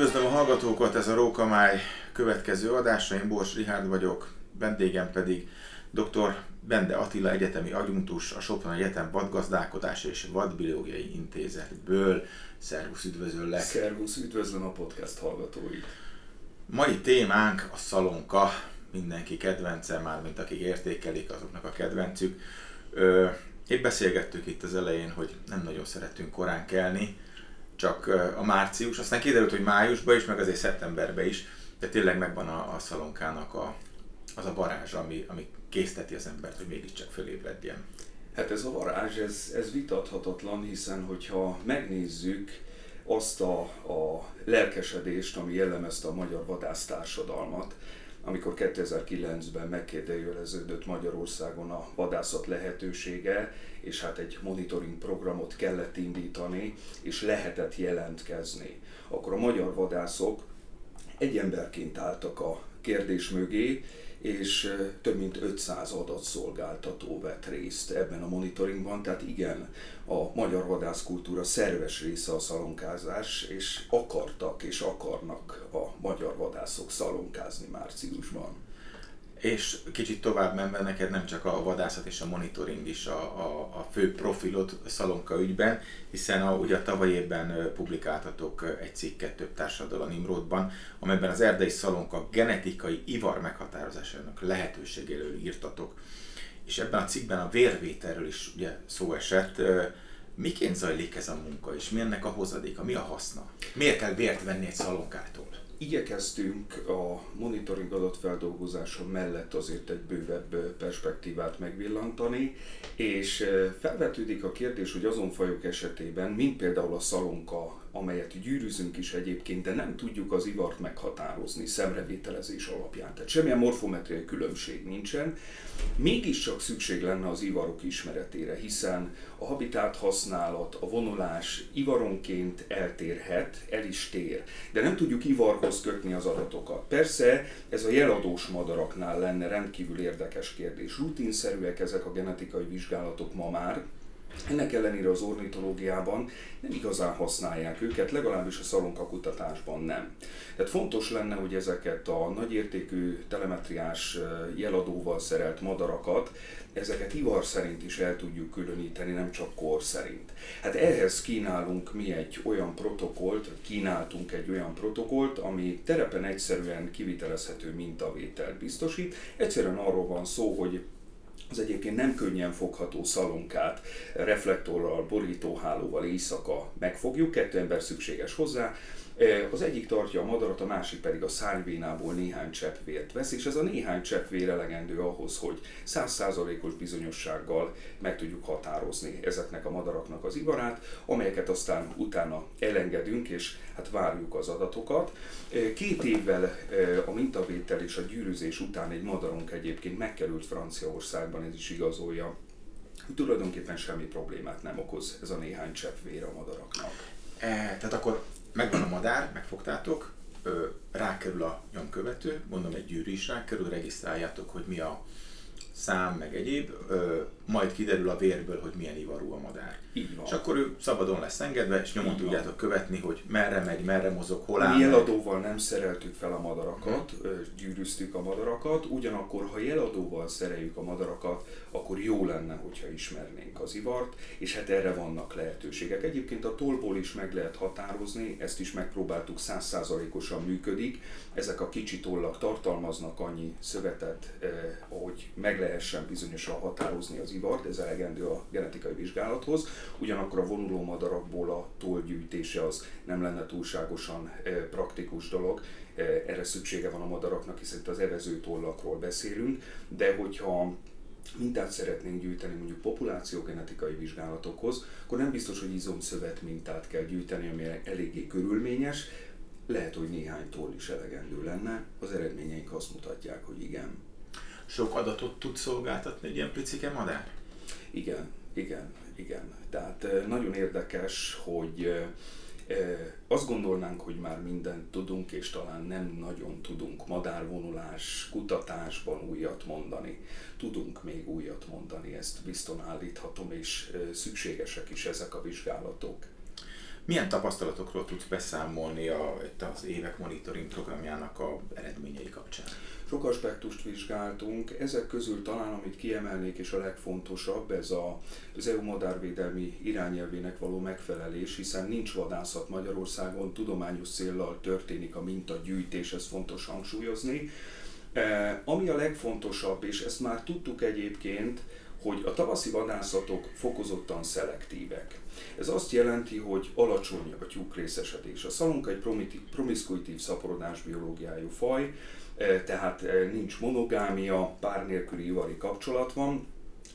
Üdvözlöm a hallgatókat, ez a Rókamály következő adása, én Bors Rihárd vagyok, vendégem pedig dr. Bende Attila egyetemi agyuntus, a Sopron Egyetem Vadgazdálkodás és Vadbiológiai Intézetből. Szervusz, üdvözöllek! Szervusz, üdvözlöm a podcast hallgatóit! Mai témánk a szalonka, mindenki kedvence, már mint akik értékelik, azoknak a kedvencük. Ö, épp beszélgettük itt az elején, hogy nem nagyon szeretünk korán kelni, csak a március, aztán kiderült, hogy májusban is, meg azért szeptemberben is, de tényleg megvan a, a szalonkának a, az a varázs, ami, ami készteti az embert, hogy mégiscsak fölébredjen. Hát ez a varázs, ez, ez vitathatatlan, hiszen hogyha megnézzük azt a, a lelkesedést, ami jellemezte a magyar vadásztársadalmat, amikor 2009-ben megkérdőjeleződött Magyarországon a vadászat lehetősége, és hát egy monitoring programot kellett indítani, és lehetett jelentkezni. Akkor a magyar vadászok egy emberként álltak a kérdés mögé, és több mint 500 adatszolgáltató vett részt ebben a monitoringban, tehát igen, a magyar vadászkultúra szerves része a szalonkázás, és akartak és akarnak a magyar vadászok szalonkázni márciusban. És kicsit tovább menve neked nem csak a vadászat és a monitoring is a, a, a fő profilod Szalonka ügyben, hiszen a, ugye a tavaly évben publikáltatok egy cikket több társadal a Nimrodban, amelyben az erdei Szalonka genetikai ivar meghatározásának lehetőségéről írtatok. És ebben a cikkben a vérvételről is ugye szó esett. Miként zajlik ez a munka, és mi ennek a hozadéka, mi a haszna? Miért kell vért venni egy szalonkától? Igyekeztünk a monitoring adatfeldolgozása mellett azért egy bővebb perspektívát megvillantani, és felvetődik a kérdés, hogy azon fajok esetében, mint például a szalonka, amelyet gyűrűzünk is egyébként, de nem tudjuk az ivart meghatározni szemrevételezés alapján. Tehát semmilyen morfometriai különbség nincsen. Mégiscsak szükség lenne az ivarok ismeretére, hiszen a habitát használat, a vonulás ivaronként eltérhet, el is tér. De nem tudjuk ivarhoz kötni az adatokat. Persze ez a jeladós madaraknál lenne rendkívül érdekes kérdés. Rutinszerűek ezek a genetikai vizsgálatok ma már, ennek ellenére az ornitológiában nem igazán használják őket, legalábbis a szalonka kutatásban nem. Tehát fontos lenne, hogy ezeket a nagyértékű telemetriás jeladóval szerelt madarakat, ezeket ivar szerint is el tudjuk különíteni, nem csak kor szerint. Hát ehhez kínálunk mi egy olyan protokollt, vagy kínáltunk egy olyan protokollt, ami terepen egyszerűen kivitelezhető mintavételt biztosít. Egyszerűen arról van szó, hogy az egyébként nem könnyen fogható szalonkát reflektorral, borítóhálóval éjszaka megfogjuk, kettő ember szükséges hozzá, az egyik tartja a madarat, a másik pedig a szárnyvénából néhány csepp vért vesz, és ez a néhány csepp vér elegendő ahhoz, hogy százszázalékos bizonyossággal meg tudjuk határozni ezeknek a madaraknak az ivarát, amelyeket aztán utána elengedünk, és hát várjuk az adatokat. Két évvel a mintavétel és a gyűrűzés után egy madarunk egyébként megkerült Franciaországban, ez is igazolja, hogy tulajdonképpen semmi problémát nem okoz ez a néhány csepp vér a madaraknak. E, tehát akkor megvan a madár, megfogtátok, rákerül a nyomkövető, mondom egy gyűrű is rákerül, regisztráljátok, hogy mi a szám, meg egyéb, ö, majd kiderül a vérből, hogy milyen ivarú a madár. Így van. És akkor ő szabadon lesz engedve, és nyomon Így tudjátok van. követni, hogy merre megy, merre mozog, hol áll Mi jeladóval nem szereltük fel a madarakat, ö, gyűrűztük a madarakat, ugyanakkor ha jeladóval szereljük a madarakat, akkor jó lenne, hogyha ismernénk az ivart, és hát erre vannak lehetőségek. Egyébként a tollból is meg lehet határozni, ezt is megpróbáltuk, százszázalékosan működik. Ezek a kicsi tollak tartalmaznak annyi szövetet, eh, hogy meg lehessen bizonyosan határozni az ivart, ez elegendő a genetikai vizsgálathoz. Ugyanakkor a vonuló madarakból a tollgyűjtése az nem lenne túlságosan eh, praktikus dolog, Eh, erre szüksége van a madaraknak, hiszen itt az evező tollakról beszélünk, de hogyha mintát szeretnénk gyűjteni mondjuk populációgenetikai vizsgálatokhoz, akkor nem biztos, hogy izomszövet mintát kell gyűjteni, ami eléggé körülményes, lehet, hogy néhány toll is elegendő lenne, az eredményeink azt mutatják, hogy igen. Sok adatot tud szolgáltatni egy ilyen picike madár? Igen, igen, igen. Tehát eh, nagyon érdekes, hogy azt gondolnánk, hogy már mindent tudunk, és talán nem nagyon tudunk madárvonulás kutatásban újat mondani. Tudunk még újat mondani, ezt bizton állíthatom, és szükségesek is ezek a vizsgálatok. Milyen tapasztalatokról tudsz beszámolni a, az évek monitoring programjának a eredményei kapcsán? Sok aspektust vizsgáltunk, ezek közül talán amit kiemelnék és a legfontosabb, ez a, az EU madárvédelmi irányelvének való megfelelés, hiszen nincs vadászat Magyarországon, tudományos céllal történik a mintagyűjtés, ez fontos hangsúlyozni. E, ami a legfontosabb, és ezt már tudtuk egyébként, hogy a tavaszi vadászatok fokozottan szelektívek. Ez azt jelenti, hogy alacsony a tyúk részesedés. A szalonka egy promiszkuitív szaporodás biológiájú faj, e, tehát e, nincs monogámia, pár nélküli ivari kapcsolat van,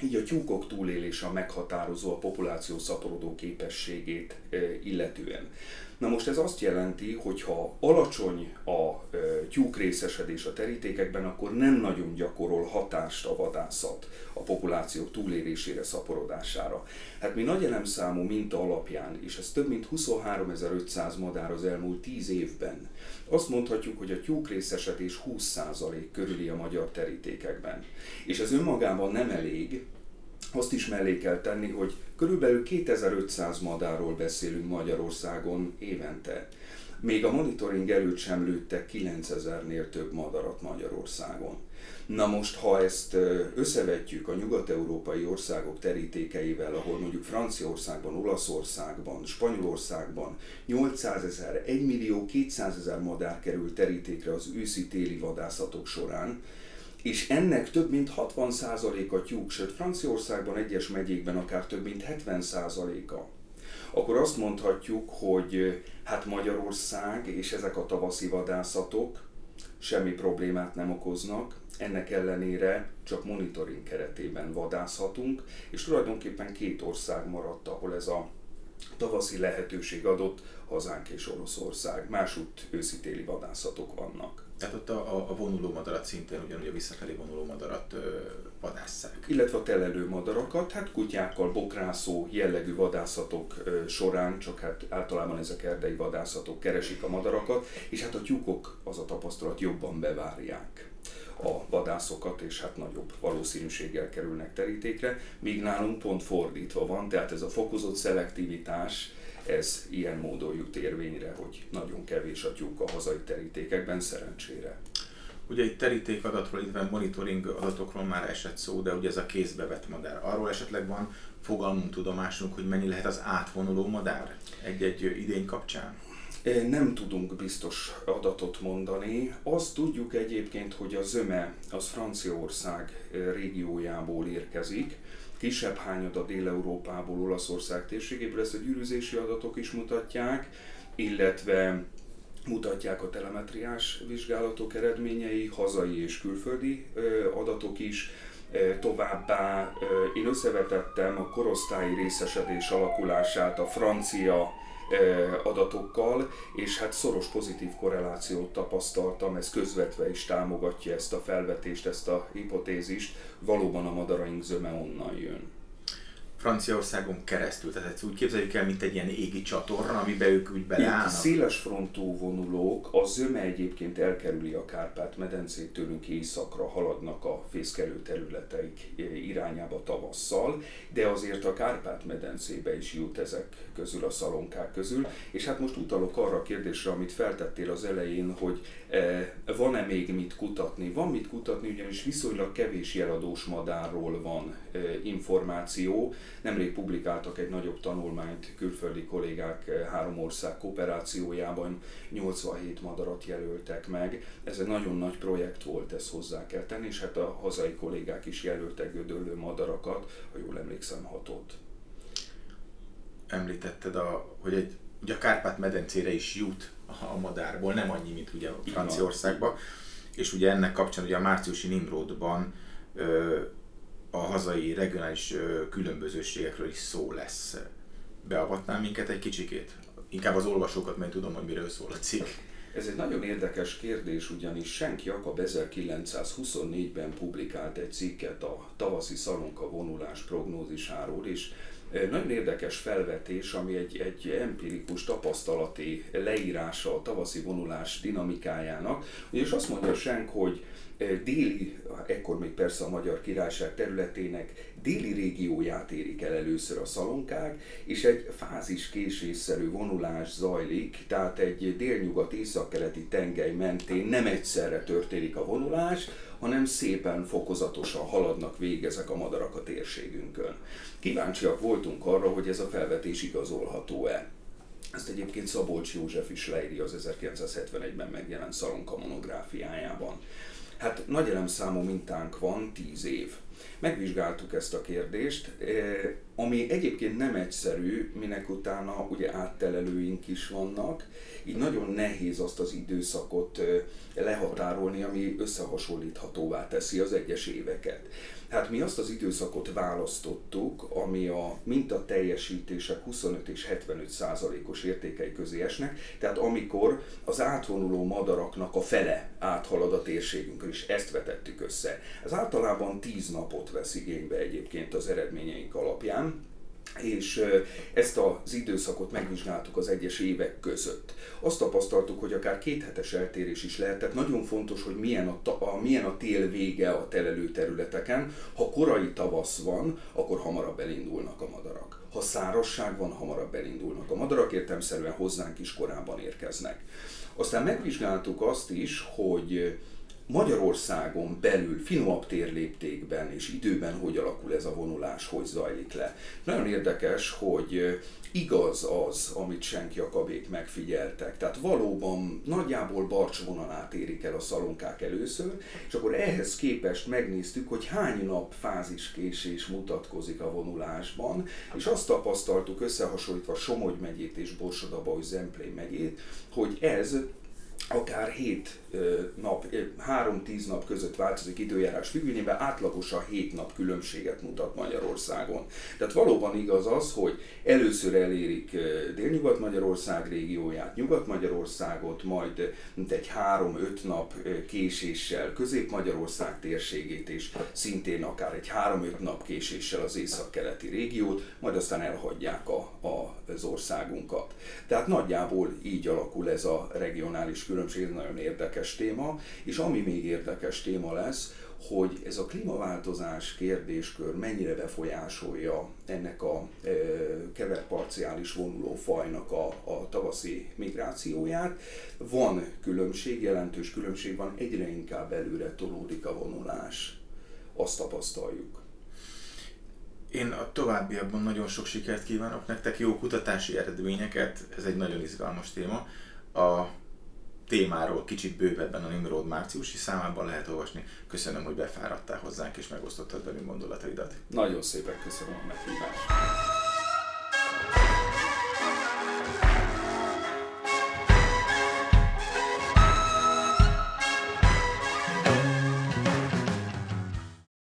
így a tyúkok túlélése meghatározó a populáció szaporodó képességét e, illetően. Na most ez azt jelenti, hogy ha alacsony a tyúk részesedés a terítékekben, akkor nem nagyon gyakorol hatást a vadászat a populációk túlélésére, szaporodására. Hát mi nagy elemszámú minta alapján, és ez több mint 23.500 madár az elmúlt 10 évben, azt mondhatjuk, hogy a tyúk részesedés 20% körüli a magyar terítékekben. És ez önmagában nem elég, azt is mellé kell tenni, hogy körülbelül 2500 madárról beszélünk Magyarországon évente. Még a monitoring előtt sem lőttek 9000-nél több madarat Magyarországon. Na most, ha ezt összevetjük a nyugat-európai országok terítékeivel, ahol mondjuk Franciaországban, Olaszországban, Spanyolországban 800 ezer, 1 millió 200 ezer madár kerül terítékre az őszi-téli vadászatok során, és ennek több mint 60%-a tyúk, sőt Franciaországban egyes megyékben akár több mint 70%-a, akkor azt mondhatjuk, hogy hát Magyarország és ezek a tavaszi vadászatok semmi problémát nem okoznak, ennek ellenére csak monitoring keretében vadászhatunk, és tulajdonképpen két ország maradt, ahol ez a tavaszi lehetőség adott, hazánk és Oroszország. Másút őszi-téli vadászatok vannak. Tehát ott a, a vonuló madarat szintén ugyanúgy a visszafelé vonuló madarat ö, vadásszák. Illetve a telelő madarakat, hát kutyákkal, bokrászó jellegű vadászatok ö, során, csak hát általában ezek erdei vadászatok keresik a madarakat, és hát a tyúkok az a tapasztalat jobban bevárják a vadászokat, és hát nagyobb valószínűséggel kerülnek terítékre, míg nálunk pont fordítva van, tehát ez a fokozott szelektivitás, ez ilyen módon jut érvényre, hogy nagyon kevés a tyúk a hazai terítékekben, szerencsére. Ugye egy terítékadatról, illetve monitoring adatokról már esett szó, de ugye ez a kézbe vett madár. Arról esetleg van fogalmunk, tudomásunk, hogy mennyi lehet az átvonuló madár egy-egy idény kapcsán? Nem tudunk biztos adatot mondani. Azt tudjuk egyébként, hogy a zöme az Franciaország régiójából érkezik, kisebb hányada Dél-Európából, Olaszország térségéből, ezt a gyűrűzési adatok is mutatják, illetve mutatják a telemetriás vizsgálatok eredményei, hazai és külföldi adatok is. Továbbá én összevetettem a korosztályi részesedés alakulását a francia adatokkal, és hát szoros pozitív korrelációt tapasztaltam, ez közvetve is támogatja ezt a felvetést, ezt a hipotézist, valóban a madaraink zöme onnan jön. Franciaországon keresztül, tehát ezt úgy képzeljük el, mint egy ilyen égi csatorna, amiben ők úgy beleállnak. széles frontú vonulók, a zöme egyébként elkerüli a Kárpát-medencét, tőlünk északra haladnak a fészkelő területeik irányába tavasszal, de azért a Kárpát-medencébe is jut ezek közül, a szalonkák közül. És hát most utalok arra a kérdésre, amit feltettél az elején, hogy van-e még mit kutatni? Van mit kutatni, ugyanis viszonylag kevés jeladós madárról van e, információ, Nemrég publikáltak egy nagyobb tanulmányt külföldi kollégák eh, három ország kooperációjában, 87 madarat jelöltek meg. Ez egy nagyon nagy projekt volt, ezt hozzá kell tenni, és hát a hazai kollégák is jelöltek gödöllő madarakat, ha jól emlékszem, hatot. Említetted, a, hogy egy, ugye a Kárpát-medencére is jut a madárból, nem annyi, mint ugye Franciaországban. És ugye ennek kapcsán ugye a márciusi Nimrodban a hazai regionális különbözőségekről is szó lesz. Beavatnál minket egy kicsikét? Inkább az olvasókat, mert tudom, hogy miről szól a cikk. Ez egy nagyon érdekes kérdés, ugyanis Senk Jakab 1924-ben publikált egy cikket a tavaszi szalonka vonulás prognózisáról, és nagyon érdekes felvetés, ami egy, egy empirikus tapasztalati leírása a tavaszi vonulás dinamikájának, és azt mondja Senk, hogy déli, ekkor még persze a Magyar Királyság területének déli régióját érik el először a szalonkák, és egy fázis késésszerű vonulás zajlik, tehát egy délnyugat északkeleti tengely mentén nem egyszerre történik a vonulás, hanem szépen fokozatosan haladnak végig a madarak a térségünkön. Kíváncsiak voltunk arra, hogy ez a felvetés igazolható-e. Ezt egyébként Szabolcs József is leírja az 1971-ben megjelent Szalonka monográfiájában. Hát nagy elemszámú mintánk van, 10 év. Megvizsgáltuk ezt a kérdést, eh, ami egyébként nem egyszerű, minek utána ugye áttelelőink is vannak, így nagyon nehéz azt az időszakot eh, lehatárolni, ami összehasonlíthatóvá teszi az egyes éveket. Hát mi azt az időszakot választottuk, ami a minta teljesítések 25 és 75 százalékos értékei közé esnek, tehát amikor az átvonuló madaraknak a fele áthalad a térségünkön, és ezt vetettük össze. Ez általában 10 napot vesz igénybe egyébként az eredményeink alapján és ezt az időszakot megvizsgáltuk az egyes évek között. Azt tapasztaltuk, hogy akár kéthetes eltérés is lehet, tehát nagyon fontos, hogy milyen a, a, milyen a tél vége a telelő területeken. Ha korai tavasz van, akkor hamarabb elindulnak a madarak. Ha szárazság van, hamarabb elindulnak a madarak, értelmszerűen hozzánk is korábban érkeznek. Aztán megvizsgáltuk azt is, hogy Magyarországon belül finomabb térléptékben és időben hogy alakul ez a vonulás, hogy zajlik le. Nagyon érdekes, hogy igaz az, amit Senki Jakabék megfigyeltek. Tehát valóban nagyjából Barcs vonalát érik el a szalonkák először, és akkor ehhez képest megnéztük, hogy hány nap fáziskésés mutatkozik a vonulásban, és azt tapasztaltuk összehasonlítva Somogy megyét és Borsodaba, Zemplén megyét, hogy ez akár 7 nap, 3-10 nap között változik időjárás függvényében, átlagosan 7 nap különbséget mutat Magyarországon. Tehát valóban igaz az, hogy először elérik Délnyugat-Magyarország régióját, Nyugat-Magyarországot, majd egy 3-5 nap késéssel Közép-Magyarország térségét, és szintén akár egy 3-5 nap késéssel az észak-keleti régiót, majd aztán elhagyják a, a, az országunkat. Tehát nagyjából így alakul ez a regionális különbség, ez nagyon érdekes téma, és ami még érdekes téma lesz, hogy ez a klímaváltozás kérdéskör mennyire befolyásolja ennek a e, keverparciális vonuló fajnak a, a tavaszi migrációját. Van különbség, jelentős különbség van, egyre inkább előre tolódik a vonulás. Azt tapasztaljuk. Én a továbbiakban nagyon sok sikert kívánok nektek, jó kutatási eredményeket, ez egy nagyon izgalmas téma. A témáról kicsit bővebben a Nimrod márciusi számában lehet olvasni. Köszönöm, hogy befáradtál hozzánk és megosztottad velünk gondolataidat. Nagyon szépen köszönöm a meghívást.